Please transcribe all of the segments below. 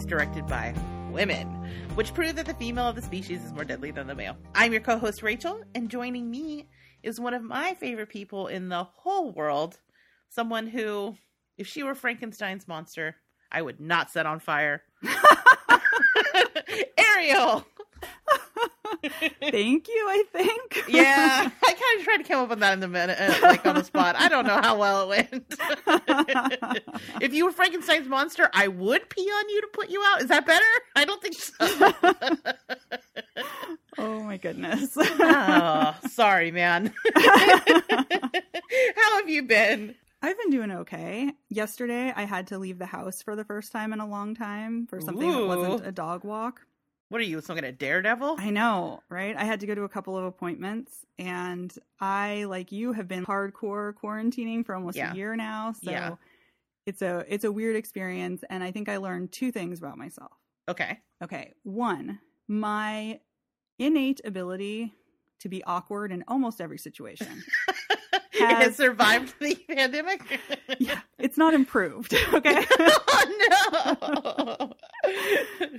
movies directed by women, which prove that the female of the species is more deadly than the male. I'm your co host, Rachel, and joining me is one of my favorite people in the whole world. Someone who, if she were Frankenstein's monster, I would not set on fire. Ariel! Thank you, I think. yeah, I kind of tried to come up with that in the minute, uh, like on the spot. I don't know how well it went. if you were Frankenstein's monster, I would pee on you to put you out. Is that better? I don't think so. oh my goodness. oh, sorry, man. how have you been? I've been doing okay. Yesterday, I had to leave the house for the first time in a long time for something Ooh. that wasn't a dog walk. What are you, kind of daredevil? I know, right? I had to go to a couple of appointments, and I, like you, have been hardcore quarantining for almost Yeah. a year now. So Yeah. it's a it's a weird experience, and I think I learned two things about myself. Okay. Okay, one, my innate ability to be awkward in almost every situation. Has- survived the pandemic? yeah, it's not improved. Okay. oh,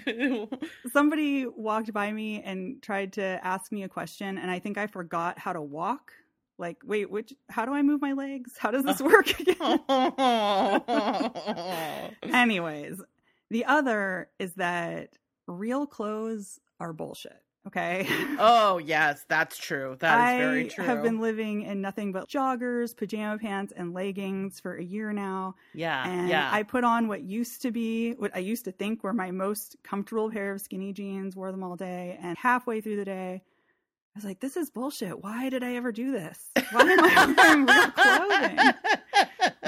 no. Somebody walked by me and tried to ask me a question, and I think I forgot how to walk. Like, wait, which? How do I move my legs? How does this work again? Anyways, the other is that real clothes are bullshit. Okay. oh, yes, that's true. That is I very true. I have been living in nothing but joggers, pajama pants, and leggings for a year now. yeah, And yeah. I put on what used to be, what I used to think were my most comfortable pair of skinny jeans, wore them all day. And halfway through the day, I was like, this is bullshit. Why did I ever do this? Why am I wearing real clothing?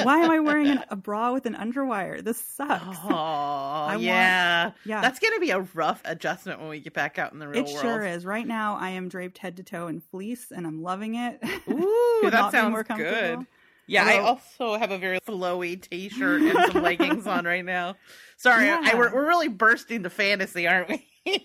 Why am I wearing an, a bra with an underwire? This sucks. Oh, want- yeah. yeah. That's going to be a rough adjustment when we get back out in the real it world. It sure is. Right now, I am draped head to toe in fleece and I'm loving it. Ooh, that sounds more good. Yeah, I also have a very flowy t-shirt and some leggings on right now. Sorry, I, Yeah. we're, we're really bursting the fantasy, aren't we?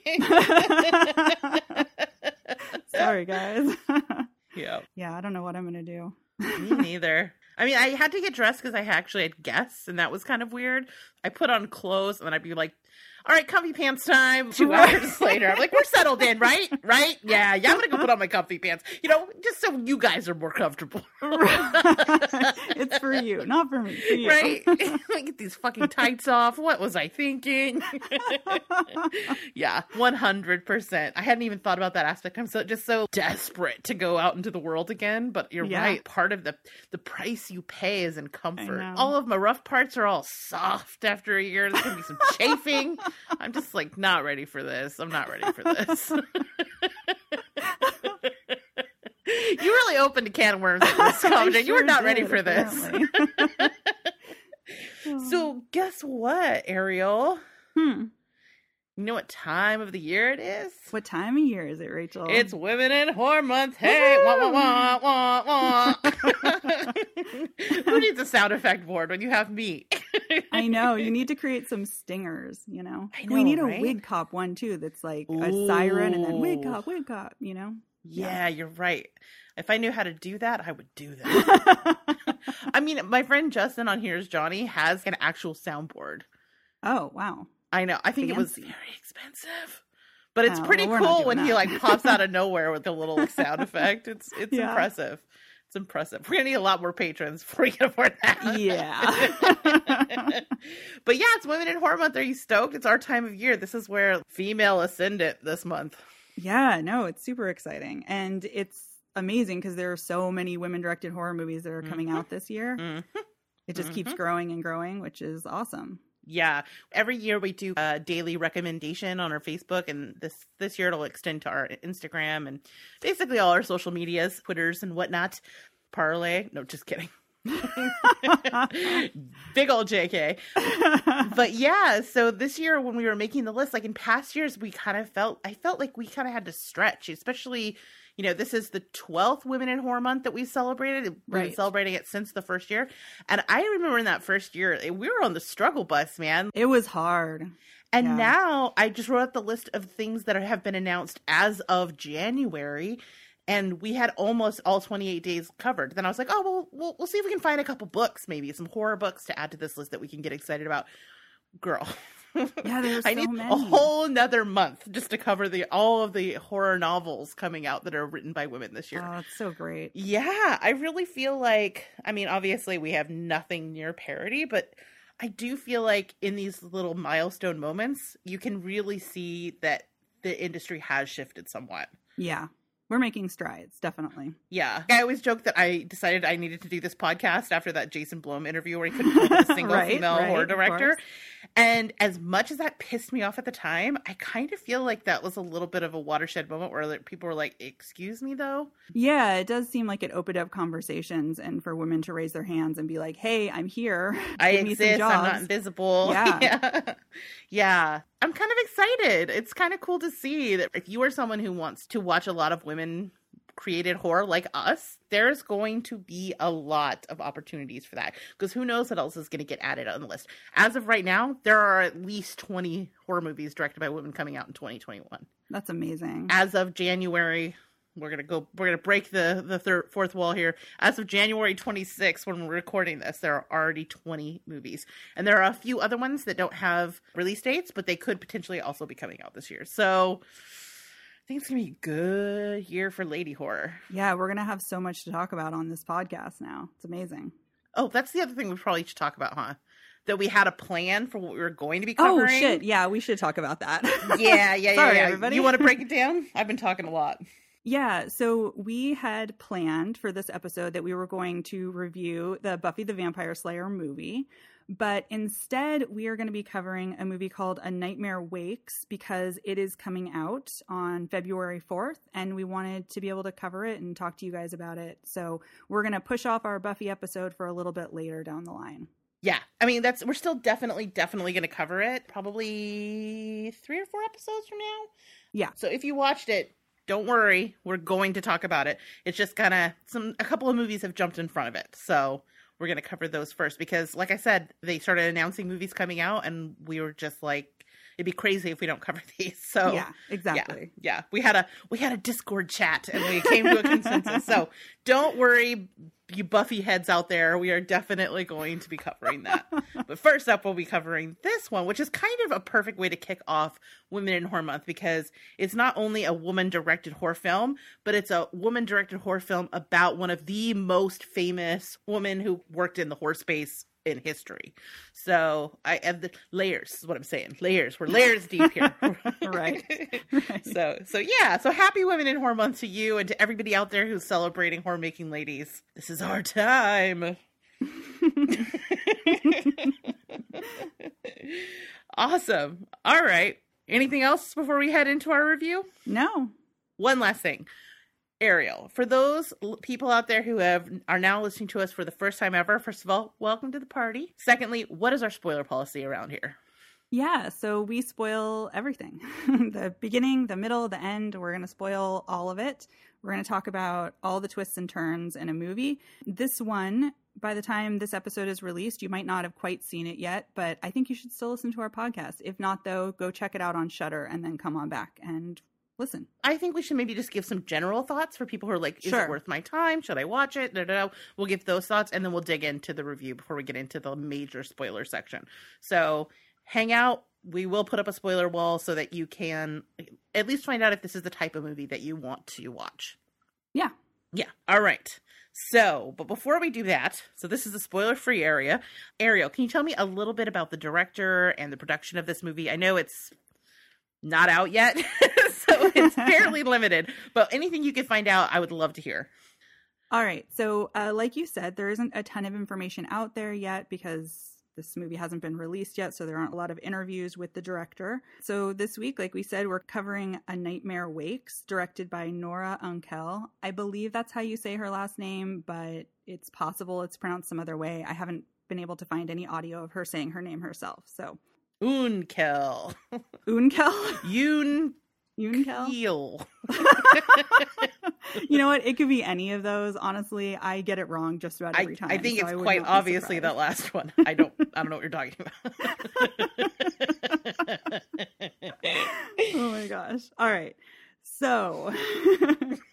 Sorry, guys. yeah, yeah, I don't know what I'm going to do. me neither. I mean, I had to get dressed because I actually had guests, and that was kind of weird. I put on clothes, and then I'd be like, "All right, comfy pants time." Two hours later, I'm like, "We're settled in, right? Right? Yeah, yeah. I'm gonna go put on my comfy pants. You know, just so you guys are more comfortable." it's for you, not for me. For. Right? Get these fucking tights off. What was I thinking? yeah, 100%. I hadn't even thought about that aspect. I'm so just so desperate to go out into the world again, but you're Yeah. right. Part of the the price you pay is in comfort. All of my rough parts are all soft after a year. There's going to be some chafing. I'm just like not ready for this. I'm not ready for this. you really opened a can of worms with this comment. you were sure not ready did, for this. So guess what, Ariel? hmm. You know what time of the year it is? what time of year is it, Rachel? It's Women in Horror Month. Hey, wah wah wah wah wah. Who needs a sound effect board when you have me? I know you need to create some stingers. You know, I we know, need a wig cop one too. That's like a siren and then wig cop, wig cop. You know. Yeah, you're right. If I knew how to do that, I would do that. I mean, my friend Justin on Here's Johnny has an actual soundboard. oh wow. I know. I think it was very expensive. But it's Oh, pretty well, cool when doing he like pops out of nowhere with a little sound effect. It's it's Yeah. impressive. It's impressive. We're gonna need a lot more patrons before we can afford that. Yeah. but yeah, it's Women in Horror Month. Are you stoked? It's our time of year. This is where female ascendant this month. Yeah, no, it's super exciting. And it's amazing because there are so many women directed horror movies that are coming Mhm. out this year. Mhm. It just keeps Mhm. growing and growing, which is awesome. Yeah, every year we do a daily recommendation on our Facebook, and this this year it'll extend to our Instagram and basically all our social medias, Twitters and whatnot. Parler, no, just kidding. Big old JK. But yeah, so this year when we were making the list, like in past years, we kind of felt I felt like we kind of had to stretch, especially. You know, this is the 12th Women in Horror Month that we've celebrated. We've been celebrating it since the first year. And I remember in that first year, we were on the struggle bus, man. it was hard. And Yeah. now I just wrote out the list of things that have been announced as of January, and we had almost all 28 days covered. Then I was like, oh, well, we'll, we'll see if we can find a couple books, maybe some horror books to add to this list that we can get excited about. girl. Yeah, there's I so need many. a whole another month just to cover the all of the horror novels coming out that are written by women this year. Oh, it's so great. Yeah, I really feel like I mean, obviously we have nothing near parody, but I do feel like in these little milestone moments, you can really see that the industry has shifted somewhat. Yeah, we're making strides, definitely. Yeah. I always joke that I decided I needed to do this podcast after that Jason Blum interview where he couldn't with a single Right, female right, horror director. And as much as that pissed me off at the time, I kind of feel like that was a little bit of a watershed moment where people were like, "Excuse me, though." Yeah, it does seem like it opened up conversations and for women to raise their hands and be like, "Hey, I'm here. I Give exist. I'm not invisible. Yeah. yeah. Yeah. I'm kind of excited. It's kind of cool to see that if you are someone who wants to watch a lot of women created horror like us, there's going to be a lot of opportunities for that. Because who knows what else is going to get added on the list. As of right now, there are at least 20 horror movies directed by women coming out in 2021. That's amazing. As of January, we're gonna go. We're gonna break the the third fourth wall here. As of January 26th, when we're recording this, there are already 20 movies, and there are a few other ones that don't have release dates, but they could potentially also be coming out this year. So. I think it's gonna be a good year for lady horror. Yeah, we're gonna have so much to talk about on this podcast now. It's amazing. Oh, that's the other thing we probably should talk about, huh? That we had a plan for what we were going to be Oh covering. shit! Yeah, we should talk about that. Yeah, yeah, yeah. Sorry, yeah. everybody. You want to break it down? I've been talking a lot. Yeah, so we had planned for this episode that we were going to review the Buffy the Vampire Slayer movie, but instead we are going to be covering a movie called A Nightmare Wakes because it is coming out on February 4th and we wanted to be able to cover it and talk to you guys about it. So we're going to push off our Buffy episode for a little bit later down the line. Yeah, I mean that's we're still definitely definitely going to cover it. Probably three or four episodes from now. Yeah. So if you watched it, don't worry, we're going to talk about it. It's just kind of some a couple of movies have jumped in front of it, so we're going to cover those first because, like I said, they started announcing movies coming out, and we were just like, it'd be crazy if we don't cover these. So yeah, exactly. yeah, we had a we had a Discord chat and we came to a consensus. So don't worry, you Buffy heads out there. We are definitely going to be covering that. but first up, we'll be covering this one, which is kind of a perfect way to kick off Women in Horror Month because it's not only a woman directed horror film, but it's a woman directed horror film about one of the most famous women who worked in the horror space in history. So I have the layers is what I'm saying. Layers. We're layers deep here. Right. Right. So so yeah, so happy women in horror month to you and to everybody out there who's celebrating horror making ladies. This is our time. awesome. All right. Anything else before we head into our review? no. One last thing. Ariel, for those people out there who have are now listening to us for the first time ever, first of all, welcome to the party. Secondly, what is our spoiler policy around here? Yeah, so we spoil everything the beginning, the middle, the end. We're going to spoil all of it. We're going to talk about all the twists and turns in a movie. This one, by the time this episode is released, you might not have quite seen it yet, but I think you should still listen to our podcast. If not, though, go check it out on Shudder and then come on back and listen. I think we should maybe just give some general thoughts for people who are like, is Sure. it worth my time? Should I watch it? Da, da, da. We'll give those thoughts and then we'll dig into the review before we get into the major spoiler section. So hang out. We will put up a spoiler wall so that you can at least find out if this is the type of movie that you want to watch. Yeah. Yeah. All right. So, but before we do that, so this is a spoiler free area. Ariel, can you tell me a little bit about the director and the production of this movie? I know it's not out yet, so it's fairly limited, but anything you could find out, I would love to hear. All right. So, uh, like you said, there isn't a ton of information out there yet because this movie hasn't been released yet. So, there aren't a lot of interviews with the director. So, this week, like we said, we're covering A Nightmare Wakes, directed by Nora Unkel. I believe that's how you say her last name, but it's possible it's pronounced some other way. I haven't been able to find any audio of her saying her name herself. So, Unkel. Unkel? Yoon Unkel? Keel. you know what? It could be any of those. Honestly, I get it wrong just about every time. I think so it's would quite obviously that last one. I don't I don't know what you're talking about. oh my gosh. All right. So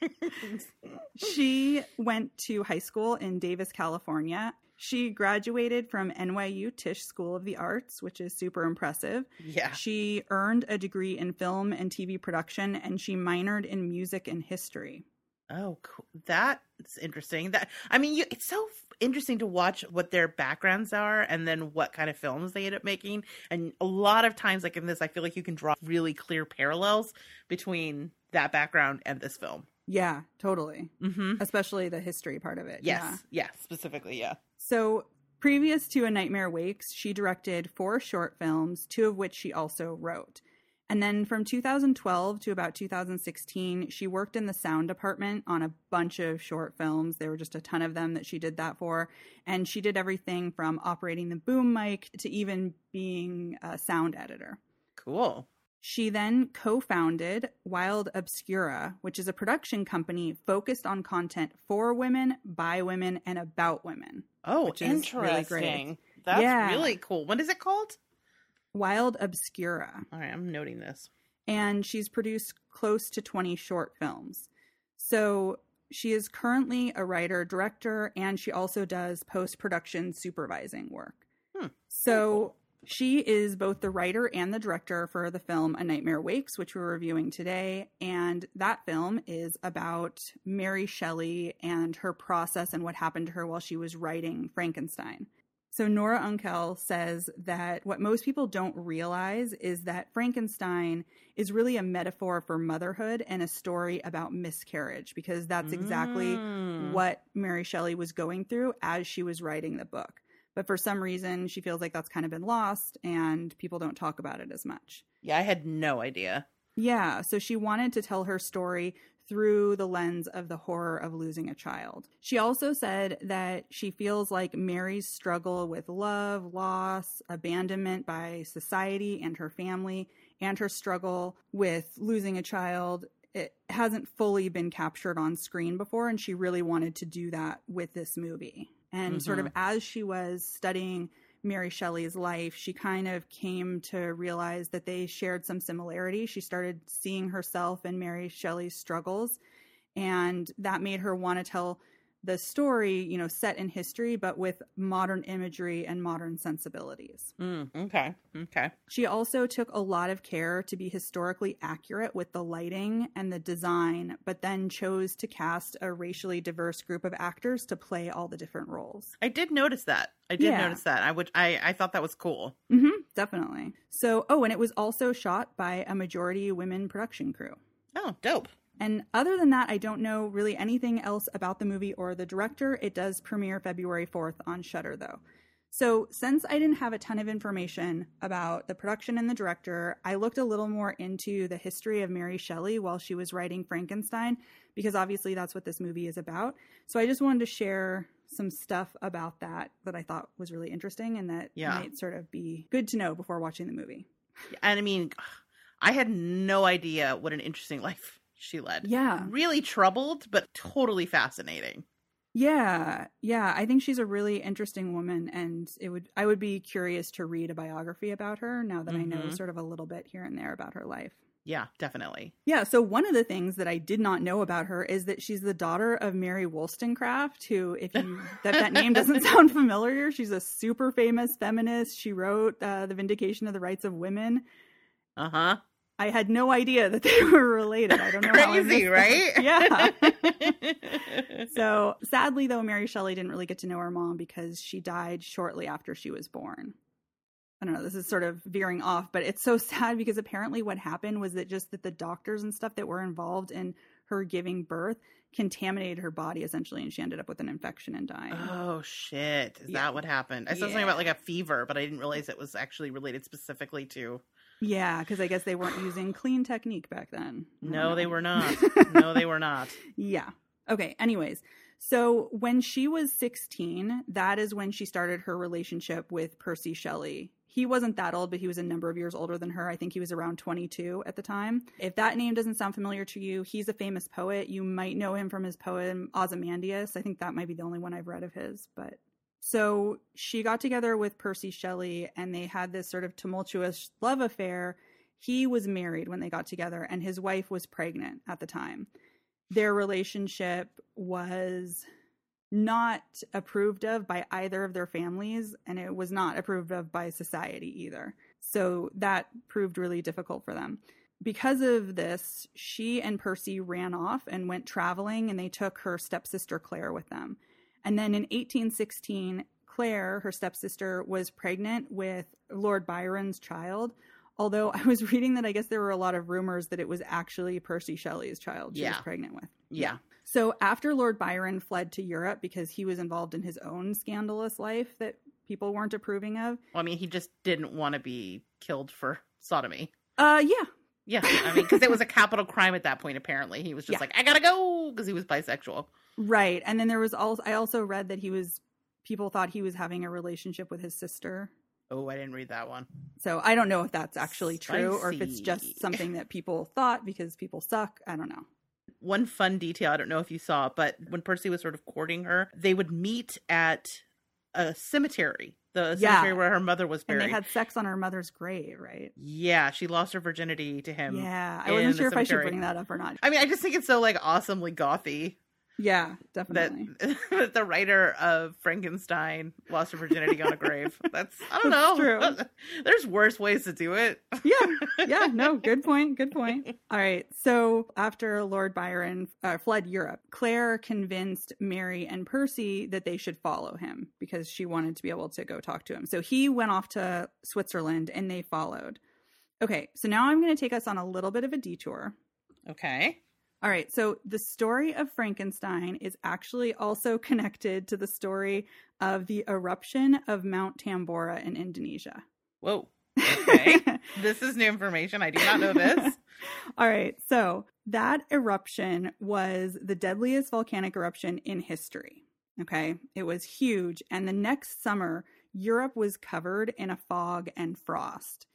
she went to high school in Davis, California. She graduated from NYU Tisch School of the Arts, which is super impressive. Yeah. She earned a degree in film and TV production and she minored in music and history. Oh, cool. That's interesting. That I mean, you, it's so interesting to watch what their backgrounds are and then what kind of films they end up making. And a lot of times, like in this, I feel like you can draw really clear parallels between that background and this film. Yeah, totally. Mm-hmm. Especially the history part of it. Yes. Yeah. Yeah. Specifically, yeah. So, previous to A Nightmare Wakes, she directed four short films, two of which she also wrote. And then from 2012 to about 2016, she worked in the sound department on a bunch of short films. There were just a ton of them that she did that for. And she did everything from operating the boom mic to even being a sound editor. Cool. She then co founded Wild Obscura, which is a production company focused on content for women, by women, and about women. Oh, is really interesting. That's Yeah. really cool. What is it called? Wild Obscura. All right, I'm noting this. and she's produced close to 20 short films. So she is currently a writer, director, and she also does post production supervising work. Hmm. So she is both the writer and the director for the film A Nightmare Wakes, which we're reviewing today. And that film is about Mary Shelley and her process and what happened to her while she was writing Frankenstein. So Nora Unkel says that what most people don't realize is that Frankenstein is really a metaphor for motherhood and a story about miscarriage because that's exactly Mm. what Mary Shelley was going through as she was writing the book. But for some reason, she feels like that's kind of been lost and people don't talk about it as much. Yeah, I had no idea. Yeah, so she wanted to tell her story through the lens of the horror of losing a child. She also said that she feels like Mary's struggle with love, loss, abandonment by society and her family, and her struggle with losing a child. It hasn't fully been captured on screen before, and she really wanted to do that with this movie. And sort of mm-hmm. as she was studying Mary Shelley's life, she kind of came to realize that they shared some similarities. She started seeing herself in Mary Shelley's struggles, and that made her want to tell the story, you know, set in history, but with modern imagery and modern sensibilities. Mm, okay. Okay. She also took a lot of care to be historically accurate with the lighting and the design, but then chose to cast a racially diverse group of actors to play all the different roles. I did notice that. I did Yeah. notice that. I would. I. I thought that was cool. Mm-hmm, definitely. So, oh, and it was also shot by a majority women production crew. Oh, dope. And other than that, I don't know really anything else about the movie or the director. It does premiere February 4th on Shudder though. So, since I didn't have a ton of information about the production and the director, I looked a little more into the history of Mary Shelley while she was writing Frankenstein, because obviously that's what this movie is about. So, I just wanted to share some stuff about that that I thought was really interesting and that Yeah. might sort of be good to know before watching the movie. And I mean, I had no idea what an interesting life she led. Yeah. Really troubled, but totally fascinating. Yeah, yeah, I think she's a really interesting woman and it would I would be curious to read a biography about her now that I know Mhm. sort of a little bit here and there about her life. Yeah, definitely. Yeah, so one of the things that I did not know about her is that she's the daughter of Mary Wollstonecraft, who if you that that name doesn't sound familiar, she's a super famous feminist. She wrote uh, The Vindication of the Rights of Women. Uh huh. I had no idea that they were related. I don't know Crazy, right? Yeah. So sadly, though, Mary Shelley didn't really get to know her mom because she died shortly after she was born. I don't know. This is sort of veering off, but it's so sad because apparently what happened was that just that the doctors and stuff that were involved in her giving birth contaminated her body essentially, and she ended up with an infection and dying. oh shit! Is Yeah. that what happened? I saw something about like a fever, but I didn't realize it was actually related specifically to. Yeah, because I guess they weren't using clean technique back then. No, they were not. no, they were not. Yeah. Okay. Anyways, so when she was 16, that is when she started her relationship with Percy Shelley. He wasn't that old, but he was a number of years older than her. I think he was around 22 at the time. If that name doesn't sound familiar to you, he's a famous poet. You might know him from his poem Ozymandias. I think that might be the only one I've read of his, but so she got together with Percy Shelley and they had this sort of tumultuous love affair. He was married when they got together and his wife was pregnant at the time. their relationship was not approved of by either of their families, and it was not approved of by society either. So that proved really difficult for them. Because of this, she and Percy ran off and went traveling, and they took her stepsister Claire with them. And then in 1816, Claire, her stepsister, was pregnant with Lord Byron's child. Although I was reading that I guess there were a lot of rumors that it was actually Percy Shelley's child she Yeah. was pregnant with. Yeah. So after Lord Byron fled to Europe because he was involved in his own scandalous life that people weren't approving of. Well, I mean, he just didn't want to be killed for sodomy. Uh yeah. Yeah, I mean, because it was a capital crime at that point. Apparently, he was just Yeah. like, "I gotta go," because he was bisexual. Right. And then there was also I also read that he was people thought he was having a relationship with his sister. Oh, I didn't read that one. So I don't know if that's actually true or if it's just something that people thought because people suck. I don't know. One fun detail, I don't know if you saw, but when Percy was sort of courting her, they would meet at a cemetery, the Yeah. cemetery where her mother was buried. And they had sex on her mother's grave, right? Yeah, she lost her virginity to him. yeah. I wasn't sure if I should bring that up or not. I mean, I just think it's so like awesomely gothy Yeah, that definitely. that the writer of Frankenstein lost her virginity on a grave. That's I don't That's know. true. There's worse ways to do it. yeah, yeah, no, good point, good point. All right, so after Lord Byron uh, fled Europe, Claire convinced Mary and Percy that they should follow him because she wanted to be able to go talk to him. So he went off to Switzerland and they followed. Okay, so now I'm going to take us on a little bit of a detour. Okay. All right, so the story of Frankenstein is actually also connected to the story of the eruption of Mount Tambora in Indonesia. Whoa. Okay. this is new information. I do not know this. All right. So that eruption was the deadliest volcanic eruption in history. Okay. It was huge. And the next summer, Europe was covered in a fog and frost.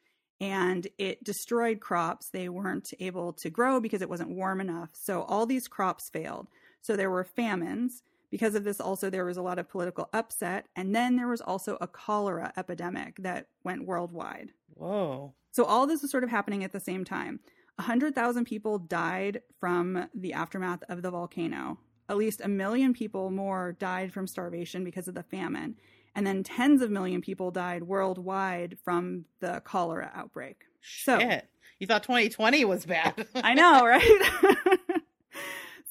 And it destroyed crops. They weren't able to grow because it wasn't warm enough. So all these crops failed. So there were famines. Because of this, also, there was a lot of political upset. And then there was also a cholera epidemic that went worldwide. Whoa. So all this was sort of happening at the same time. 100,000 people died from the aftermath of the volcano. At least a million people more died from starvation because of the famine. And then tens of million people died worldwide from the cholera outbreak. So- You thought 2020 was bad. I know, right?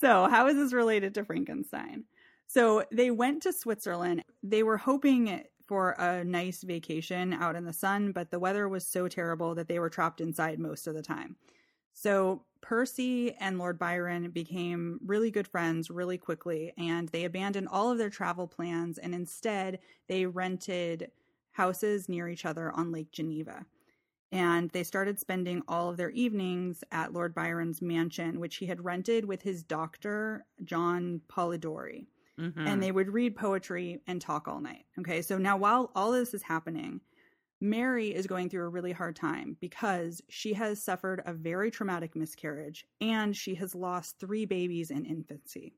so, how is this related to Frankenstein? So, they went to Switzerland. They were hoping for a nice vacation out in the sun, but the weather was so terrible that they were trapped inside most of the time. So, Percy and Lord Byron became really good friends really quickly, and they abandoned all of their travel plans and instead they rented houses near each other on Lake Geneva and they started spending all of their evenings at Lord Byron's mansion, which he had rented with his doctor, John Polidori. Mhm. And they would read poetry and talk all night. Okay, so now while all this is happening, Mary is going through a really hard time because she has suffered a very traumatic miscarriage and she has lost three babies in infancy.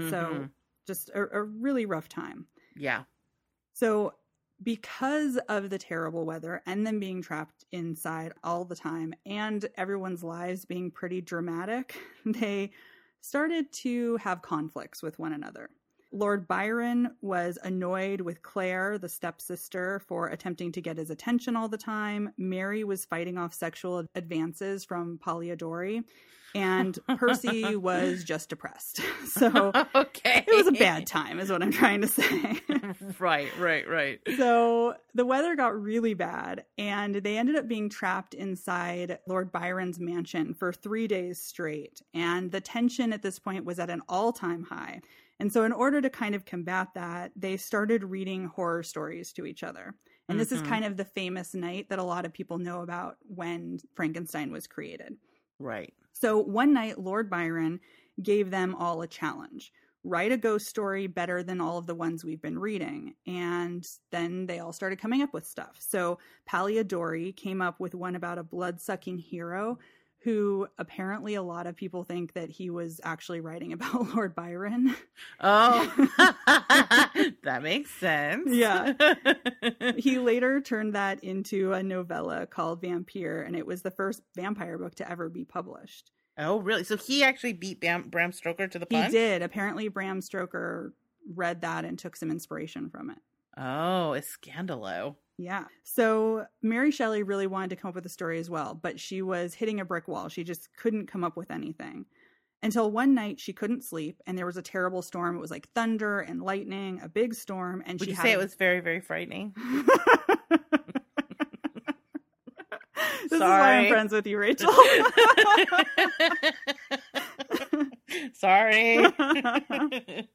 So Mhm. just a, a really rough time. yeah. So, because of the terrible weather and them being trapped inside all the time and everyone's lives being pretty dramatic, they started to have conflicts with one another. Lord Byron was annoyed with Claire, the stepsister, for attempting to get his attention all the time. Mary was fighting off sexual advances from Polidori, and Percy was just depressed. So okay. it was a bad time, is what I'm trying to say. right, right, right. so the weather got really bad, and they ended up being trapped inside Lord Byron's mansion for three days straight. And the tension at this point was at an all time high. And so, in order to kind of combat that, they started reading horror stories to each other. And this is Mhm. kind of the famous night that a lot of people know about when Frankenstein was created. Right. So one night, Lord Byron gave them all a challenge write a ghost story better than all of the ones we've been reading. And then they all started coming up with stuff. So Polidori came up with one about a blood sucking hero who apparently a lot of people think that he was actually writing about Lord Byron. Oh, that makes sense. Yeah. he later turned that into a novella called Vampire, and it was the first vampire book to ever be published. Oh, really? So he actually beat Bam, Bram Stoker to the punch? He did. Apparently, Bram Stoker read that and took some inspiration from it. Oh, it's scandalo. Yeah. So Mary Shelley really wanted to come up with a story as well, but she was hitting a brick wall. She just couldn't come up with anything. Until one night she couldn't sleep and there was a terrible storm. It was like thunder and lightning, a big storm, and Would she you say a- it was very, very frightening? this is why I'm friends with you, Rachel. Sorry.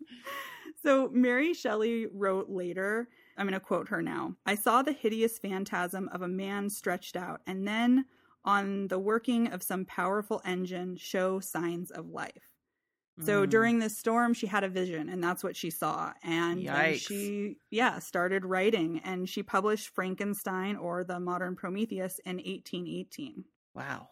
so Mary Shelley wrote later, I'm going to quote her now. I saw the hideous phantasm of a man stretched out and then on the working of some powerful engine show signs of life. So Mm. during this storm, she had a vision, and that's what she saw. And she, yeah, started writing, and she published Frankenstein or the Modern Prometheus in 1818. Wow.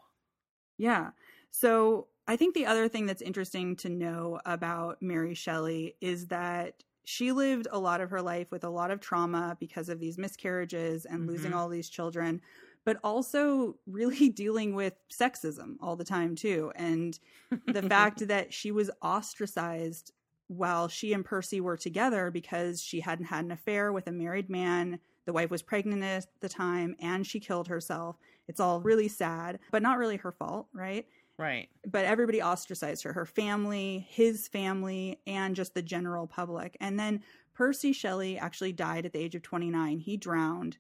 Yeah. So I think the other thing that's interesting to know about Mary Shelley is that she lived a lot of her life with a lot of trauma because of these miscarriages and losing Mhm. all these children, but also really dealing with sexism all the time, too. And the fact that she was ostracized while she and Percy were together because she hadn't had an affair with a married man. The wife was pregnant at the time and she killed herself. It's all really sad, but not really her fault, right? Right. But everybody ostracized her her family, his family, and just the general public. And then Percy Shelley actually died at the age of 29. He drowned,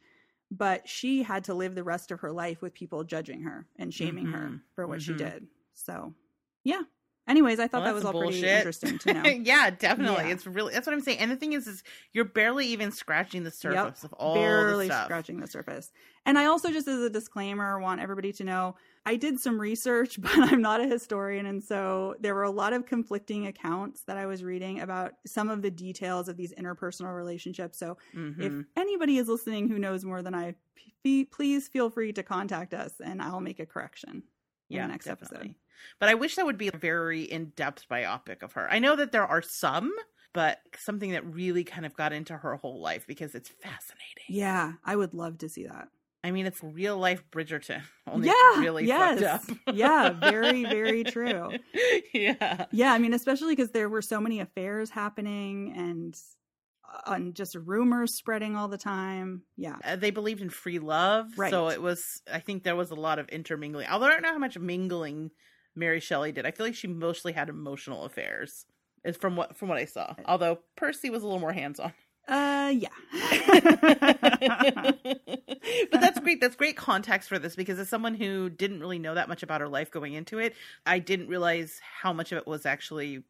but she had to live the rest of her life with people judging her and shaming her Mhm. for what she Mhm. did. So, yeah. Anyways, I thought Well, that was all pretty interesting to know. yeah, definitely. Yeah. It's really that's what I'm saying. And the thing is, is you're barely even scratching the surface of all barely the stuff. scratching the surface. And I also, just as a disclaimer, want everybody to know I did some research, but I'm not a historian. And so there were a lot of conflicting accounts that I was reading about some of the details of these interpersonal relationships. So Mhm. if anybody is listening who knows more than I, p- please feel free to contact us and I'll make a correction in yeah, the next definitely. episode. But I wish that would be a very in-depth biopic of her. I know that there are some, but something that really kind of got into her whole life because it's fascinating. Yeah, I would love to see that. I mean, it's real life Bridgerton. Only Yeah, really yes. fucked up. Yeah, very, very true. yeah. Yeah, I mean, especially because there were so many affairs happening and uh, and just rumors spreading all the time. Yeah, Uh, they believed in free love, Right. so it was. I think there was a lot of intermingling. Although I don't know how much mingling Mary Shelley did. I feel like she mostly had emotional affairs, is from what from what I saw. Although Percy was a little more hands on. Uh, yeah, but that's great. That's great context for this because as someone who didn't really know that much about her life going into it, I didn't realize how much of it was actually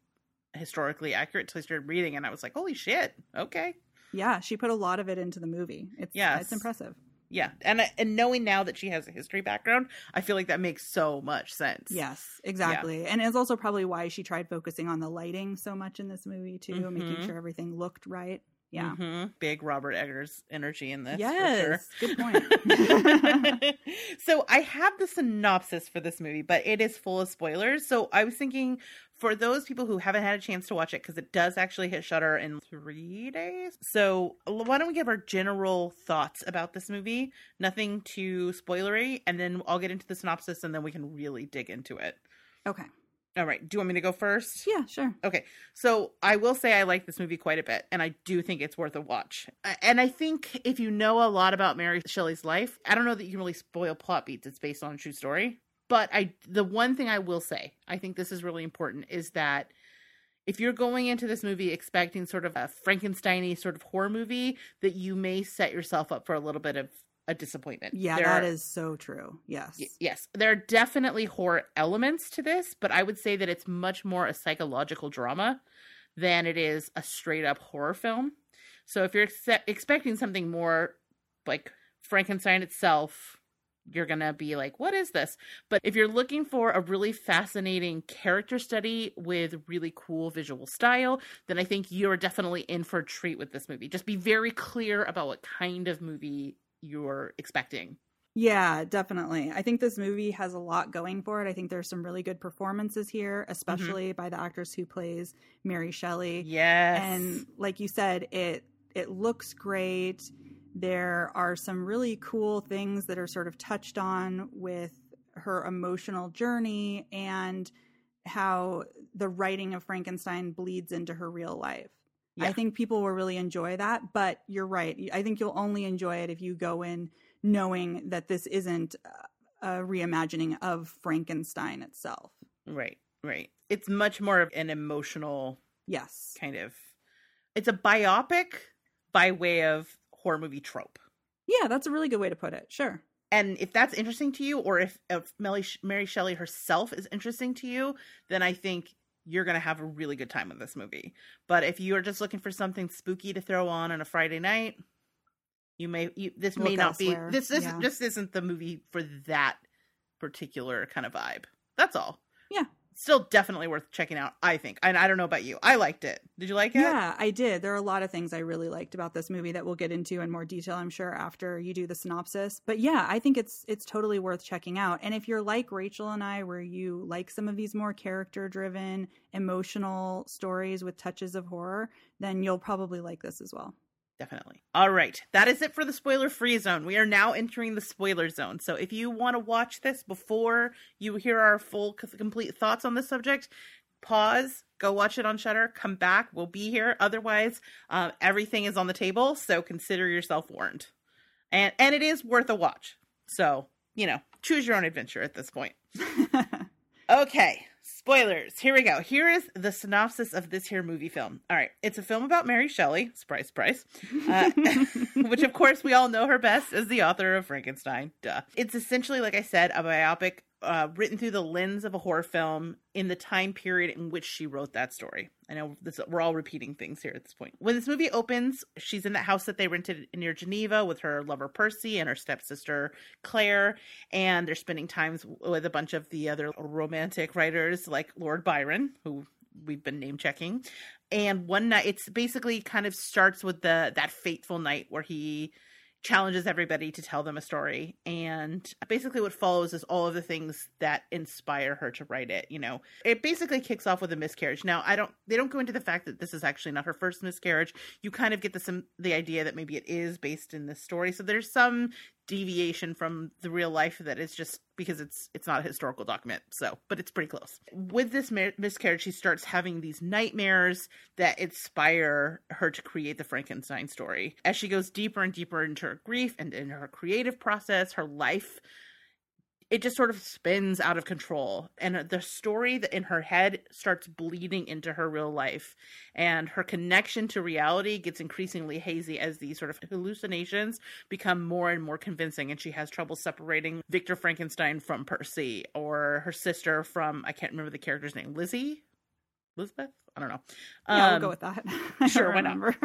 historically accurate until I started reading, and I was like, "Holy shit!" Okay, yeah. She put a lot of it into the movie. It's yeah, it's impressive. yeah, and and knowing now that she has a history background, I feel like that makes so much sense. Yes, exactly. And it's also probably why she tried focusing on the lighting so much in this movie too, making Mhm. sure everything looked right. Yeah. Mhm. big Robert Eggers energy in this. yes. for Good point. so I have the synopsis for this movie, but it is full of spoilers. So I was thinking for those people who haven't had a chance to watch it, because it does actually hit Shudder in three days. So why don't we give our general thoughts about this movie? Nothing too spoilery, and then I'll get into the synopsis, and then we can really dig into it. okay. All right. Do you want me to go first? Yeah. Sure. Okay, so I will say I like this movie quite a bit, and I do think it's worth a watch. And I think if you know a lot about Mary Shelley's life, I don't know that you can really spoil plot beats. It's based on a true story. But I, the one thing I will say, I think this is really important, is that if you're going into this movie expecting sort of a Frankenstein-y sort of horror movie, that you may set yourself up for a little bit of a disappointment. Yeah, There that are- is so true. Yes. Y- yes, there are definitely horror elements to this, but I would say that it's much more a psychological drama than it is a straight up horror film. So if you're ex- expecting something more like Frankenstein itself, you're going to be like, what is this? But if you're looking for a really fascinating character study with really cool visual style, then I think you're definitely in for a treat with this movie. Just be very clear about what kind of movie you're expecting. Yeah, definitely. I think this movie has a lot going for it. I think there's some really good performances here, mm-hmm. especially by the actress who plays Mary Shelley. Yes. And like you said, it it looks great. There are some really cool things that are sort of touched on with her emotional journey and how the writing of Frankenstein bleeds into her real life. Yeah. I think people will really enjoy that, but you're right. I think you'll only enjoy it if you go in knowing that this isn't a reimagining of Frankenstein itself. Right, right. It's much more of an emotional Yes. kind of. It's a biopic by way of horror movie trope. Yeah, that's a really good way to put it. Sure. And if that's interesting to you, or if, if Mary, Mary Shelley herself is interesting to you, then I think you're going to have a really good time with this movie. But if you are just looking for something spooky to throw on on a Friday night, you may you, this may Look not elsewhere. be this this Yeah. just isn't the movie for that particular kind of vibe. That's all. Still definitely worth checking out, I think. And I don't know about you. I liked it. Did you like it? Yeah, I did. There are a lot of things I really liked about this movie that we'll get into in more detail, I'm sure, after you do the synopsis. But yeah, I think it's it's totally worth checking out. And if you're like Rachel and I, where you like some of these more character driven, emotional stories with touches of horror, then you'll probably like this as well. Definitely. All right. That is it for the spoiler free zone. We are now entering the spoiler zone. So if you want to watch this before you hear our full complete thoughts on the subject, pause, go watch it on Shudder, come back. We'll be here. Otherwise, um, everything is on the table. So consider yourself warned. And and it is worth a watch. So, you know, choose your own adventure at this point. Okay, spoilers. Here we go. Here is the synopsis of this here movie film. All right, it's a film about Mary Shelley. Surprise, surprise. Uh, which, of course, we all know her best as the author of Frankenstein. Duh. It's essentially, like I said, a biopic uh, written through the lens of a horror film in the time period in which she wrote that story. I know this, we're all repeating things here at this point. When this movie opens, she's in that house that they rented near Geneva with her lover Percy and her stepsister Claire, and they're spending times with a bunch of the other romantic writers like Lord Byron, who we've been name checking. And one night, it's basically kind of starts with the that fateful night where he challenges everybody to tell them a story. And basically what follows is all of the things that inspire her to write it you know. It basically kicks off with a miscarriage. Now i don't they don't go into the fact that this is actually not her first miscarriage. You kind of get the some the idea that maybe it is based in this story. So there's some deviation from the real life that is just because it's it's not a historical document so but it's pretty close. With this miscarriage she starts having these nightmares that inspire her to create the frankenstein story. As she goes deeper and deeper into her grief and in her creative process her life it just sort of spins out of control and the story that in her head starts bleeding into her real life and her connection to reality gets increasingly hazy as these sort of hallucinations become more and more convincing and she has trouble separating victor frankenstein from percy or her sister from i can't remember the character's name lizzie elizabeth i don't know yeah, we'll Um, go with that. Sure, don't why not? remember.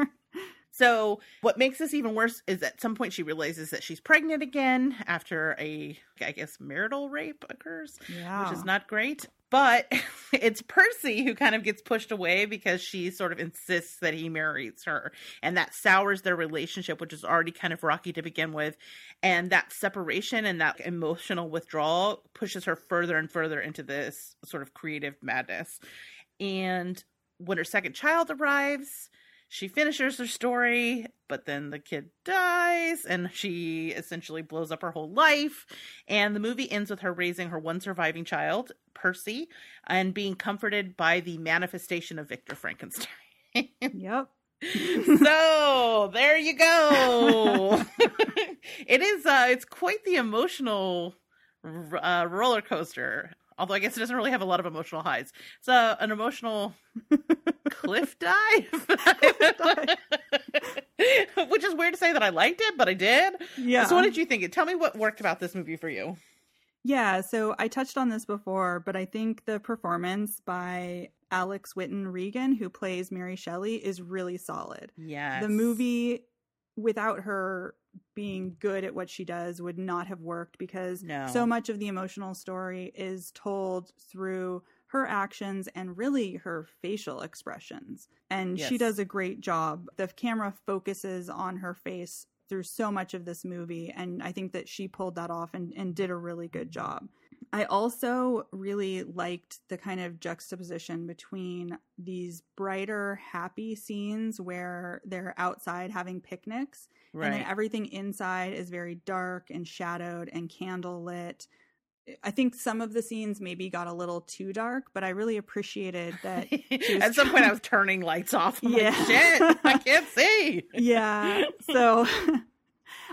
So, what makes this even worse is at some point she realizes that she's pregnant again after a, I guess, marital rape occurs, Yeah. which is not great. But it's Percy who kind of gets pushed away because she sort of insists that he marries her. And that sours their relationship, which is already kind of rocky to begin with. And that separation and that emotional withdrawal pushes her further and further into this sort of creative madness. And when her second child arrives, she finishes her story, but then the kid dies and she essentially blows up her whole life. And the movie ends with her raising her one surviving child, Percy, and being comforted by the manifestation of Victor Frankenstein. Yep. so there you go. it is uh it's quite the emotional uh, roller coaster. Although I guess it doesn't really have a lot of emotional highs. It's uh, an emotional cliff dive. Which is weird to say that I liked it, but I did. Yeah. So what did you think? Tell me what worked about this movie for you. Yeah, so I touched on this before, but I think the performance by Alix Wilton Regan, who plays Mary Shelley, is really solid. Yeah, The movie, without her being good at what she does, would not have worked because No. so much of the emotional story is told through her actions and really her facial expressions. And she does a great job. The camera focuses on her face through so much of this movie, and I think that she pulled that off and, and did a really good job. I also really liked the kind of juxtaposition between these brighter, happy scenes where they're outside having picnics, and then everything inside is very dark and shadowed and candle lit. I think some of the scenes maybe got a little too dark, but I really appreciated that. At some point, I was turning lights off. I'm yeah. Like, Shit, I can't see. yeah. So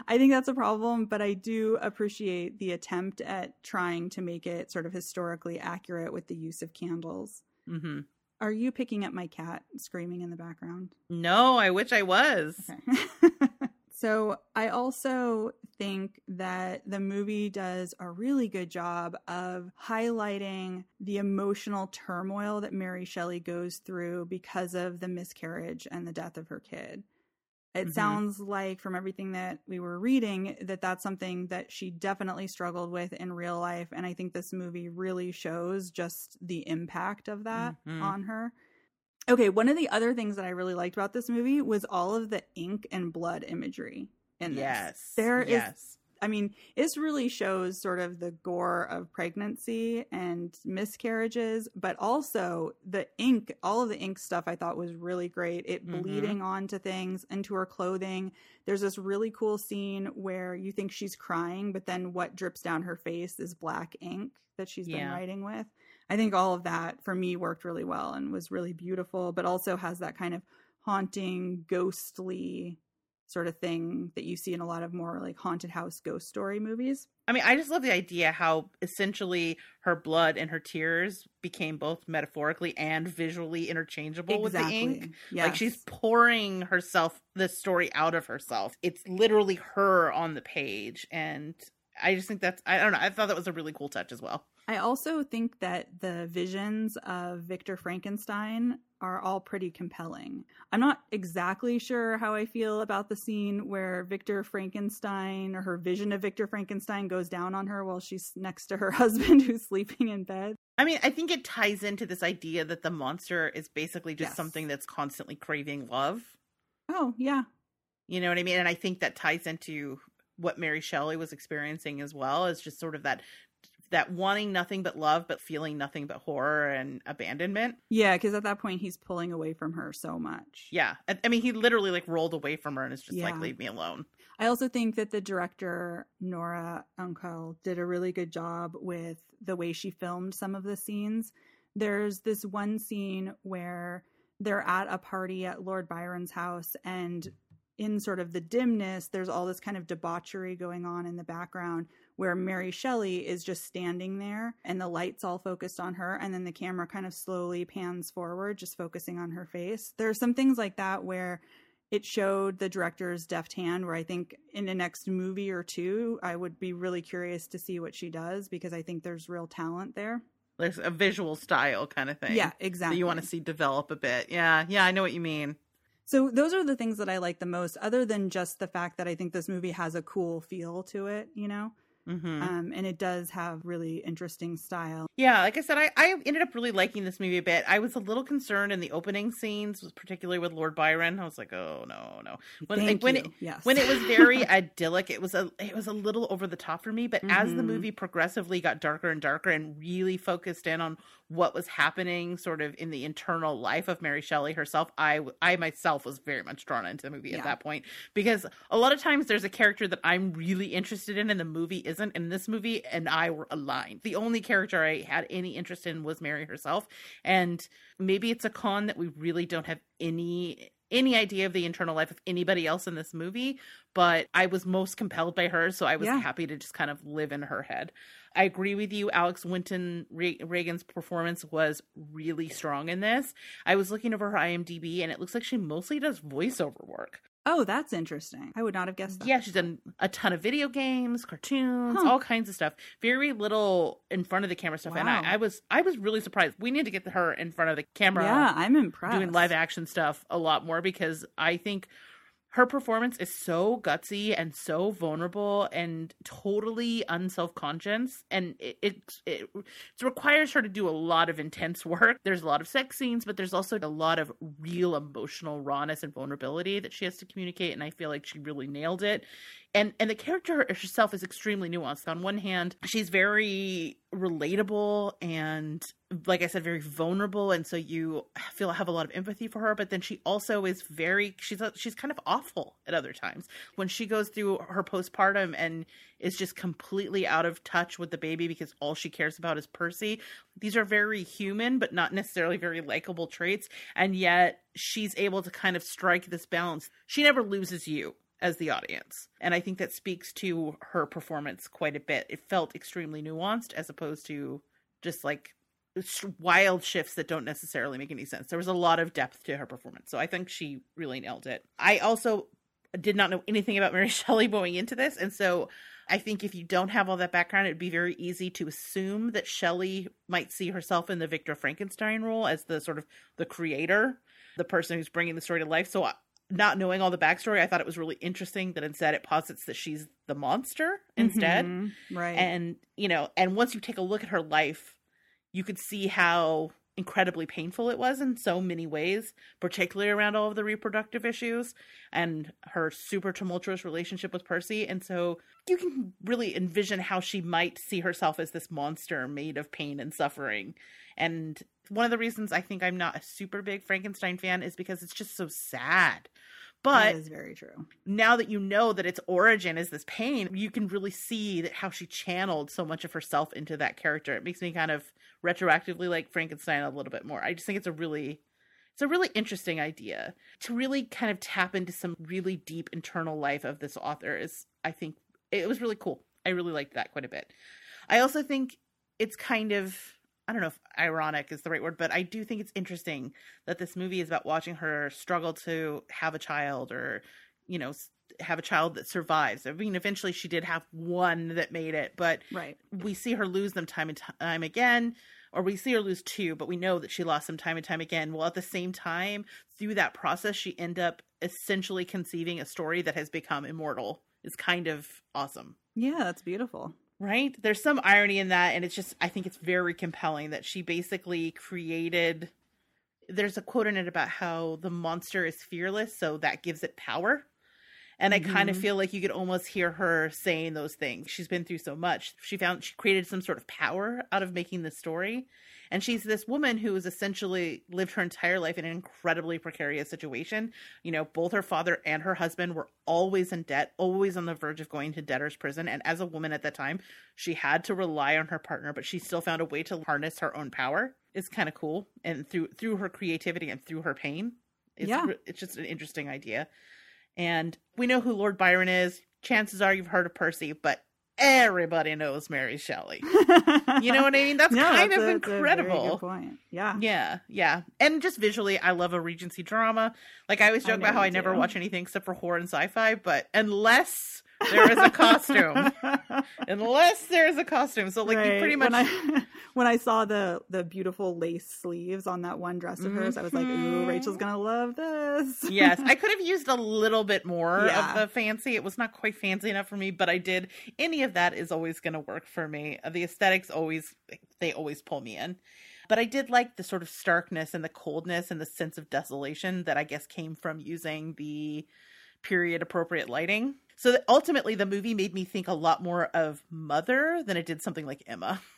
I think that's a problem, but I do appreciate the attempt at trying to make it sort of historically accurate with the use of candles. Mm-hmm. Are you picking up my cat screaming in the background? No, I wish I was. Okay. So I also think that the movie does a really good job of highlighting the emotional turmoil that Mary Shelley goes through because of the miscarriage and the death of her kid. It mm-hmm. sounds like from everything that we were reading that that's something that she definitely struggled with in real life and I think this movie really shows just the impact of that mm-hmm. on her. Okay, one of the other things that I really liked about this movie was all of the ink and blood imagery in this. Yes. There yes. is I mean, this really shows sort of the gore of pregnancy and miscarriages, but also the ink, all of the ink stuff I thought was really great. It mm-hmm. bleeding onto things, into her clothing. There's this really cool scene where you think she's crying, but then what drips down her face is black ink that she's yeah. been writing with. I think all of that for me worked really well and was really beautiful, but also has that kind of haunting, ghostly sort of thing that you see in a lot of more like haunted house ghost story movies. I mean, I just love the idea how essentially her blood and her tears became both metaphorically and visually interchangeable exactly. with the ink. Yes. Like she's pouring herself the story out of herself. It's literally her on the page and I just think that's I don't know. I thought that was a really cool touch as well. I also think that the visions of Victor Frankenstein are all pretty compelling. I'm not exactly sure how I feel about the scene where Victor Frankenstein or her vision of Victor Frankenstein goes down on her while she's next to her husband who's sleeping in bed. I mean, I think it ties into this idea that the monster is basically just yes. something that's constantly craving love. Oh, yeah. You know what I mean? And I think that ties into what Mary Shelley was experiencing as well as just sort of that that wanting nothing but love but feeling nothing but horror and abandonment. Yeah because at that point he's pulling away from her so much. Yeah. I mean he literally like rolled away from her and is just yeah. like leave me alone. I also think that the director nora unkel did a really good job with the way she filmed some of the scenes. There's this one scene where they're at a party at lord byron's house and in sort of the dimness there's all this kind of debauchery going on in the background where Mary Shelley is just standing there and the lights all focused on her and then the camera kind of slowly pans forward just focusing on her face. There are some things like that where it showed the director's deft hand where I think in the next movie or two I would be really curious to see what she does because I think there's real talent there. There's a visual style kind of thing. Yeah, exactly. You want to see develop a bit. Yeah, yeah, I know what you mean. So those are the things that I like the most, other than just the fact that I think this movie has a cool feel to it, you know? Mm-hmm. Um, and it does have really interesting style. Yeah, like I said, I, I ended up really liking this movie a bit. I was a little concerned in the opening scenes, particularly with Lord Byron. I was like, oh no, no. When Thank when you. it yes. when it was very idyllic, it was a it was a little over the top for me. But mm-hmm. as the mm-hmm. movie progressively got darker and darker and really focused in on what was happening sort of in the internal life of Mary Shelley herself, I I myself was very much drawn into the movie yeah. at that point because a lot of times there's a character that I'm really interested in and the movie isn't. In this movie, and I were aligned. The only character I had any interest in was Mary herself, and maybe it's a con that we really don't have any any idea of the internal life of anybody else in this movie, but I was most compelled by her, so I was yeah. happy to just kind of live in her head. I agree with you. Alix Wilton Regan's performance was really strong in this. I was looking over her IMDb and it looks like she mostly does voiceover work. Oh, that's interesting. I would not have guessed that. Yeah, she's done a ton of video games, cartoons, huh. all kinds of stuff. Very little in front of the camera stuff, wow. and I, I, was I was really surprised. We need to get her in front of the camera. Yeah, I'm impressed. Doing live action stuff a lot more because I think her performance is so gutsy and so vulnerable and totally unself-conscious and it, it, it, it requires her to do a lot of intense work. There's a lot of sex scenes but there's also a lot of real emotional rawness and vulnerability that she has to communicate and i feel like she really nailed it and and the character herself is extremely nuanced. On one hand she's very relatable and like i said very vulnerable. And so you feel have a lot of empathy for her. But then she also is very she's she's kind of awful at other times. When she goes through her postpartum and is just completely out of touch with the baby because all she cares about is percy these are very human but not necessarily very likable traits. And yet she's able to kind of strike this balance. She never loses you as the audience. And I think that speaks to her performance quite a bit. It felt extremely nuanced as opposed to just like wild shifts that don't necessarily make any sense. There was a lot of depth to her performance. So I think she really nailed it. I also did not know anything about Mary Shelley going into this. And so I think if you don't have all that background, it'd be very easy to assume that Shelley might see herself in the Victor Frankenstein role as the sort of the creator, the person who's bringing the story to life. So not knowing all the backstory, I thought it was really interesting that instead it posits that she's the monster instead. Mm-hmm. Right. And, you know, and once you take a look at her life, you could see how incredibly painful it was in so many ways, particularly around all of the reproductive issues and her super tumultuous relationship with Percy. And so you can really envision how she might see herself as this monster made of pain and suffering. And one of the reasons I think I'm not a super big Frankenstein fan is because it's just so sad. But that is very true. Now that you know that its origin is this pain, you can really see that how she channeled so much of herself into that character. It makes me kind of retroactively like Frankenstein a little bit more. I just think it's a really it's a really interesting idea to really kind of tap into some really deep internal life of this author is I think it was really cool. I really liked that quite a bit. I also think it's kind of I don't know if ironic is the right word, but I do think it's interesting that this movie is about watching her struggle to have a child or, you know, have a child that survives. I mean, eventually she did have one that made it, but right. we see her lose them time and time again, or we see her lose two, but we know that she lost them time and time again. Well, at the same time, through that process, she end up essentially conceiving a story that has become immortal. It's kind of awesome. Yeah, that's beautiful right? There's some irony in that and it's just i think it's very compelling that she basically created there's a quote in it about how the monster is fearless so that gives it power. And mm-hmm. i kind of feel like you could almost hear her saying those things. She's been through so much. She found she created some sort of power out of making the story and she's this woman who has essentially lived her entire life in an incredibly precarious situation. You know, both her father and her husband were always in debt, always on the verge of going to debtor's prison. And as a woman at that time, she had to rely on her partner, but she still found a way to harness her own power. It's kind of cool. And through through her creativity and through her pain. It's, yeah. it's just an interesting idea. And we know who Lord Byron is. Chances are you've heard of Percy, but everybody knows Mary Shelley. you know what I mean? That's no, kind that's of a, incredible. point. Yeah. Yeah. Yeah. And just visually, I love a Regency drama. Like I always joke I about how I never watch anything except for horror and sci-fi, but unless there is a costume. Unless there is a costume. So like right. you pretty much when I when I saw the the beautiful lace sleeves on that one dress of mm-hmm. hers, I was like, ooh, mm-hmm. Rachel's gonna love this. yes. I could have used a little bit more yeah. of the fancy. It was not quite fancy enough for me, but I did any of that is always gonna work for me. The aesthetics always they always pull me in. But I did like the sort of starkness and the coldness and the sense of desolation that I guess came from using the period appropriate lighting so ultimately, the movie made me think a lot more of Mother than it did something like Emma.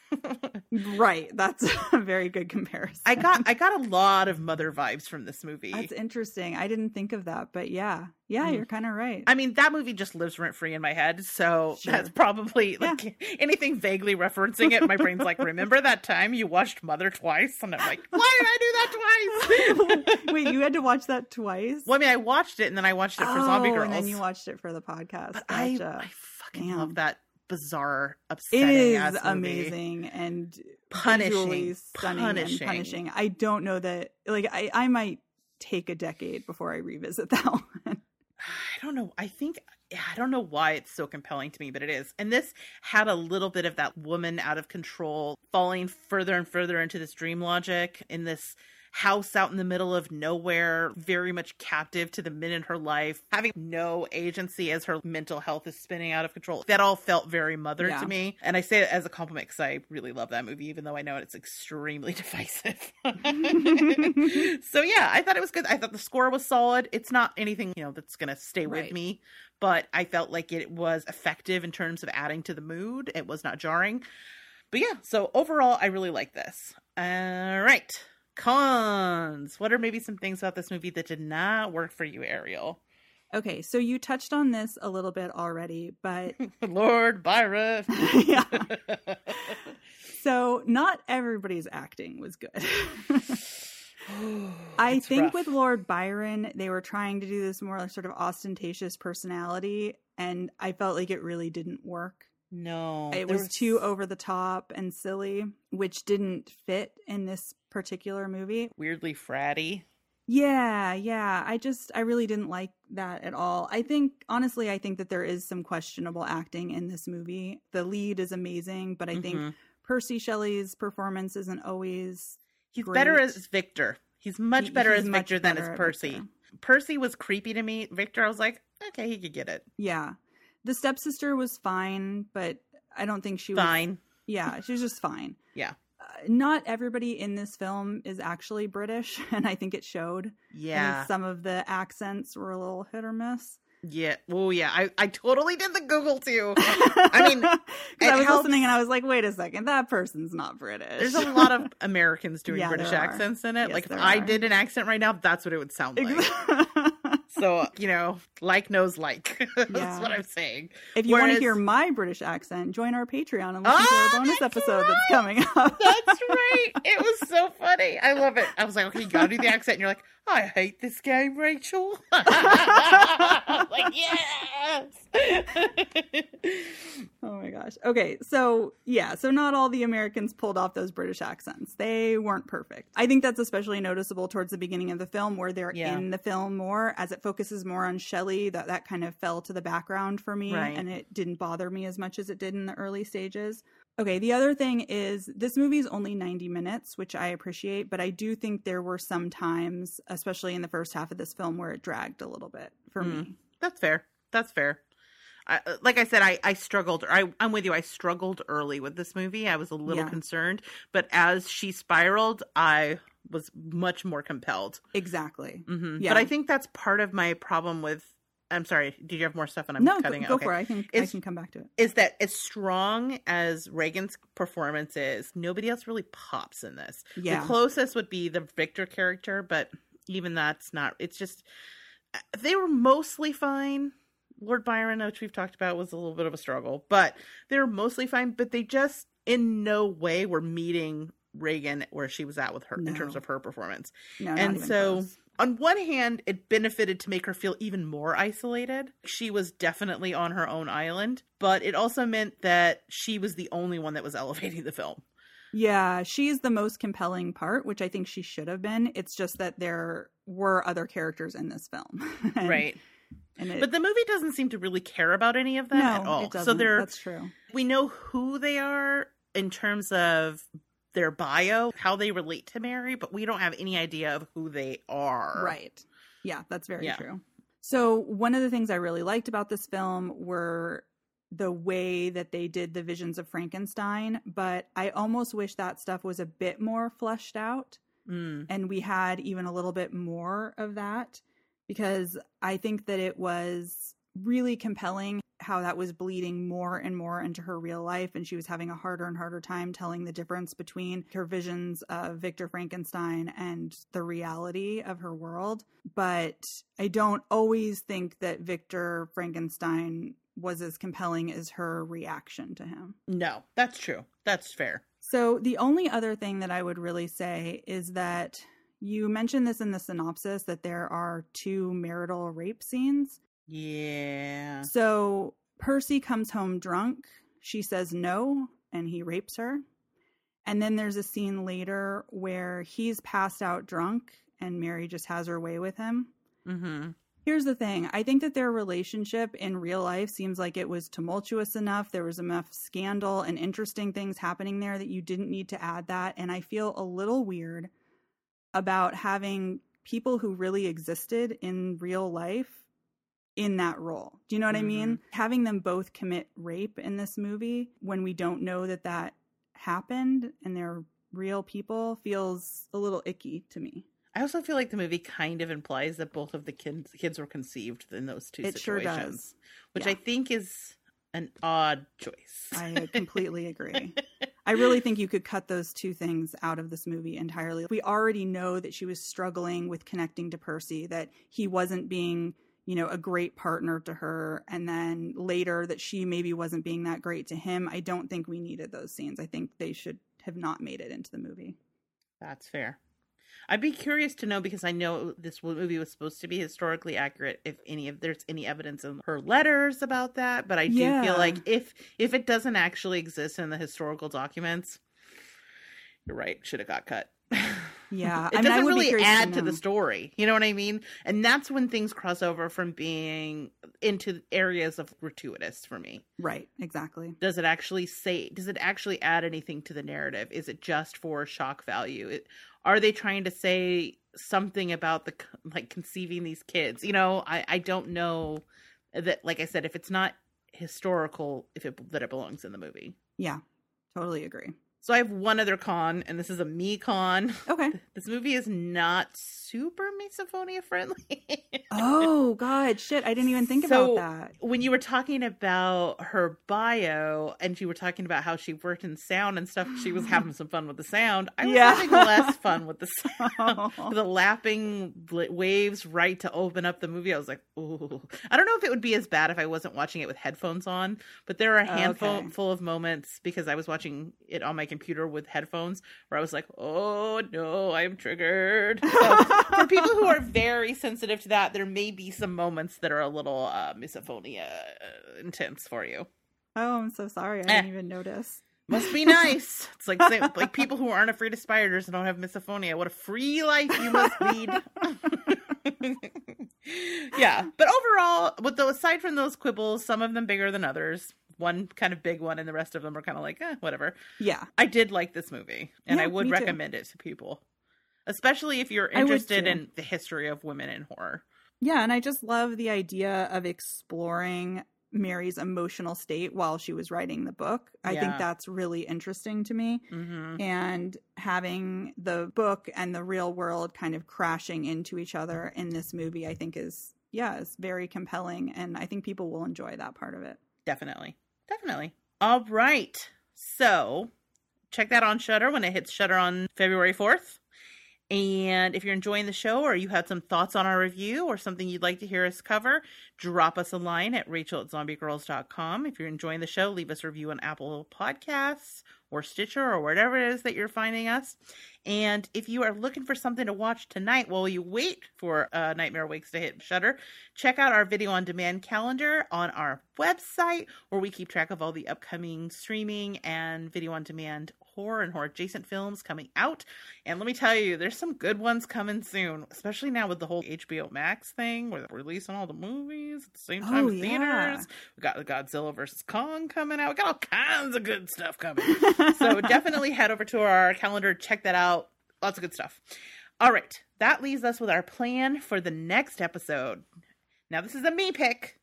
right, that's a very good comparison. I got I got a lot of Mother vibes from this movie. That's interesting. I didn't think of that, but yeah, yeah, mm. you're kind of right. I mean, that movie just lives rent free in my head, so sure. that's probably like yeah. anything vaguely referencing it. My brain's like, remember that time you watched Mother twice, and I'm like, why did I do that twice? Wait, you had to watch that twice? Well, I mean, I watched it, and then I watched it for oh, Zombie Grrlz, and then you watched it for the podcast. But gotcha. I, I fucking Damn. love that bizarre, upsetting. It is amazing and punishing, stunning punishing. and punishing. I don't know that. Like, I, I might take a decade before I revisit that one. I don't know. I think I don't know why it's so compelling to me, but it is. And this had a little bit of that woman out of control, falling further and further into this dream logic in this house out in the middle of nowhere, very much captive to the men in her life, having no agency as her mental health is spinning out of control. That all felt very mother Yeah. to me. And I say it as a compliment because I really love that movie, even though I know it's extremely divisive. so yeah, I thought it was good. I thought the score was solid. It's not anything, you know, that's gonna stay with me, but I felt like it was effective in terms of adding to the mood. It was not jarring. But yeah, so overall I really like this. All right. Cons. What are maybe some things about this movie that did not work for you, Ariel? Okay, so you touched on this a little bit already, but Lord Byron. yeah. So not everybody's acting was good. I It's think rough. with Lord Byron, they were trying to do this more sort of ostentatious personality, and I felt like it really didn't work. no, it there was too over the top and silly, which didn't fit in this particular movie. weirdly fratty. Yeah, yeah. I just I really didn't like that at all. I think honestly I think that there is some questionable acting in this movie. The lead is amazing, but I think Mhm. Percy Shelley's performance isn't always he's great. better as Victor. He's much he- better he's as much Victor than as Percy. Victor. Percy was creepy to me. Victor, I was like, okay, he could get it. Yeah. The stepsister was fine, but I don't think she was Fine. Yeah, she was just fine. Yeah. Not everybody in this film is actually British, and I think it showed. Yeah. some of the accents were a little hit or miss. Yeah. Oh, yeah. I, I totally did the Google too. I mean, I was helps- listening and I was like, wait a second, that person's not British. There's a lot of Americans doing Yeah, British accents in it. Yes, like if I are. did an accent right now, that's what it would sound like. So, you know, like knows like. that's Yeah. what I'm saying. if you want to hear my British accent, join our Patreon and listen to Ah, our bonus that's episode right. that's coming up. That's right. It was so funny. I love it. I was like, okay, you gotta do the accent. And you're like, I hate this game, Rachel. like, yes. Oh my gosh. Okay, so yeah, so not all the Americans pulled off those British accents. They weren't perfect. I think that's especially noticeable towards the beginning of the film where they're Yeah. in the film more as it focuses more on Shelley, that that kind of fell to the background for me Right. and it didn't bother me as much as it did in the early stages. Okay, the other thing is this movie is only 90 minutes, which I appreciate, but I do think there were some times, especially in the first half of this film, where it dragged a little bit for Mm. me. That's fair. That's fair. I, uh, like I said, I, I struggled. I, I'm with you. I struggled early with this movie. I was a little Yeah. concerned, but as she spiraled, I was much more compelled. Exactly. hmm Yeah. But I think that's part of my problem with. I'm sorry. Did you have more stuff? And I'm no, go, cutting it. go Okay. for it. I can I can come back to it. Is that as strong as Regan's performance is? Nobody else really pops in this. Yeah. The closest would be the Victor character, but even that's not. It's just they were mostly fine. Lord Byron, which we've talked about, was a little bit of a struggle, but they were mostly fine. But they just in no way were meeting Reagan where she was at with her in terms of her performance. No, and so close. On one hand, it benefited to make her feel even more isolated. She was definitely on her own island, but it also meant that she was the only one that was elevating the film. yeah, she's the most compelling part, which I think she should have been. It's just that there were other characters in this film, And- right. And it, But the movie doesn't seem to really care about any of that no, at all. it doesn't. So they're That's true. we know who they are in terms of their bio, how they relate to Mary, but we don't have any idea of who they are. Right. Yeah, that's very Yeah. true. So one of the things I really liked about this film were the way that they did the visions of Frankenstein, but I almost wish that stuff was a bit more fleshed out. Mm. and we had even a little bit more of that because I think that it was really compelling how that was bleeding more and more into her real life and she was having a harder and harder time telling the difference between her visions of Victor Frankenstein and the reality of her world but I don't always think that Victor Frankenstein was as compelling as her reaction to him No, that's true. That's fair. so the only other thing that I would really say is that you mentioned this in the synopsis that there are two marital rape scenes. Yeah. So Percy comes home drunk. She says no, and he rapes her. And then there's a scene later where he's passed out drunk and Mary just has her way with him. Mm-hmm. Here's the thing. I think that their relationship in real life seems like it was tumultuous enough. There was enough scandal and interesting things happening there that you didn't need to add that. And I feel a little weird about having people who really existed in real life in that role. Do you know what I mean? Mm-hmm. Having them both commit rape in this movie when we don't know that that happened and they're real people feels a little icky to me. I also feel like the movie kind of implies that both of the kids kids were conceived in those two It sure situations, does. which Yeah. I think is an odd choice. I completely agree. I really think you could cut those two things out of this movie entirely. We already know that she was struggling with connecting to Percy, that he wasn't being, you know, a great partner to her, and then later that she maybe wasn't being that great to him. I don't think we needed those scenes. I think they should have not made it into the movie. That's fair. I'd be curious to know because I know this movie was supposed to be historically accurate. If any of there's any evidence in her letters about that, but I do Yeah. feel like if if it doesn't actually exist in the historical documents, you're right. Should have got cut. Yeah, it I mean, doesn't really curious to add to, the story. You know what I mean? And that's when things cross over from being into areas of gratuitous for me. Right, exactly. Does it actually say? Does it actually add anything to the narrative? Is it just for shock value? It, are they trying to say something about the like conceiving these kids? You know, I I don't know that. Like I said, if it's not historical, if it that it belongs in the movie. Yeah, totally agree. So I have one other con, and this is a me con. Okay. This movie is not super misophonia friendly. Oh God, shit! I didn't even think So, about that. when you were talking about her bio and you were talking about how she worked in sound and stuff, she was having some fun with the sound. I was Yeah. having less fun with the sound. Oh. The lapping waves right to open up the movie. I was like, ooh. I don't know if it would be as bad if I wasn't watching it with headphones on, but there are a oh, handful Okay. full of moments because I was watching it on my computer with headphones where I was like, oh no, I'm triggered. So for people who are very sensitive to that, there may be some moments that are a little uh, misophonia uh, intense for you. Oh, I'm so sorry. I Eh. didn't even notice. Must be nice. It's like say, like people who aren't afraid of spiders and don't have misophonia. What a free life you must lead. yeah, but overall, with the aside from those quibbles, some of them bigger than others. One kind of big one, and the rest of them are kind of like, eh, whatever. Yeah, I did like this movie, and Yeah, I would me too. recommend it to people, especially if you're interested in the history of women in horror. yeah, and I just love the idea of exploring Mary's emotional state while she was writing the book. I Yeah. think that's really interesting to me. hmm And having the book and the real world kind of crashing into each other in this movie, I think is yeah, is very compelling, and I think people will enjoy that part of it. Definitely. Definitely. All right. So check that on Shudder when it hits Shudder on February 4th. And if you're enjoying the show or you had some thoughts on our review or something you'd like to hear us cover, drop us a line at rachel at zombiegrrlz.com. If you're enjoying the show, leave us a review on Apple Podcasts or Stitcher or wherever it is that you're finding us. And if you are looking for something to watch tonight while you wait for uh, Nightmare Wakes to hit Shudder, check out our video on demand calendar on our website where we keep track of all the upcoming streaming and video on demand horror and horror adjacent films coming out. And let me tell you, there's some good ones coming soon, especially now with the whole HBO Max thing where they're releasing all the movies at the same oh, time Oh, as yeah. theaters. We got the Godzilla versus Kong coming out. We got all kinds of good stuff coming. so definitely head over to our calendar, check that out. Lots of good stuff. All right, that leaves us with our plan for the next episode. Now, this is a me pick.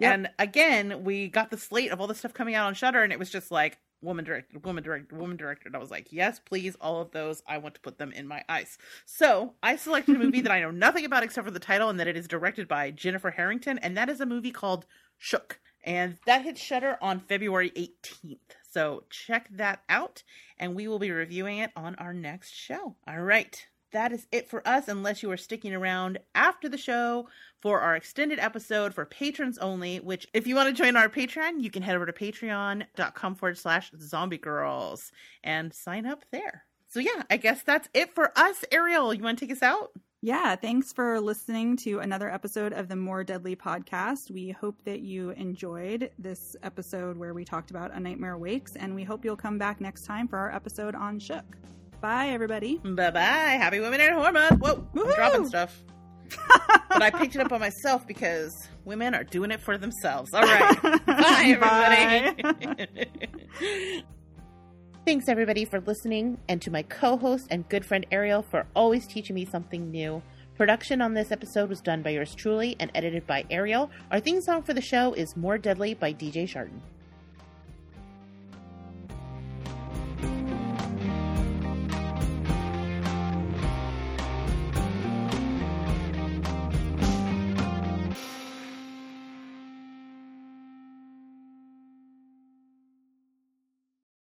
Yep. And again, we got the slate of all the stuff coming out on Shudder, and it was just like woman directed, woman directed, woman directed. And I was like, yes, please, all of those. I want to put them in my eyes. So I selected a movie that I know nothing about except for the title, and that it is directed by Jennifer Harrington, and that is a movie called Shook. And that hits Shudder on February 18th. So check that out, and we will be reviewing it on our next show. All right. That is it for us, unless you are sticking around after the show for our extended episode for patrons only, which if you want to join our Patreon, you can head over to patreon.com forward slash zombie grrlz and sign up there. So yeah, I guess that's it for us. Ariel, you want to take us out? Yeah, thanks for listening to another episode of the More Deadly podcast. We hope that you enjoyed this episode where we talked about A Nightmare Wakes, and we hope you'll come back next time for our episode on Shook. Bye, everybody. Bye bye. Happy Women in Horror Month. Whoa, I'm dropping stuff. but I picked it up on myself because women are doing it for themselves. All right. Bye, everybody. Thanks everybody for listening, and to my co host and good friend Ariel for always teaching me something new. Production on this episode was done by yours truly and edited by Ariel. Our theme song for the show is More Deadly by DJ Sharden.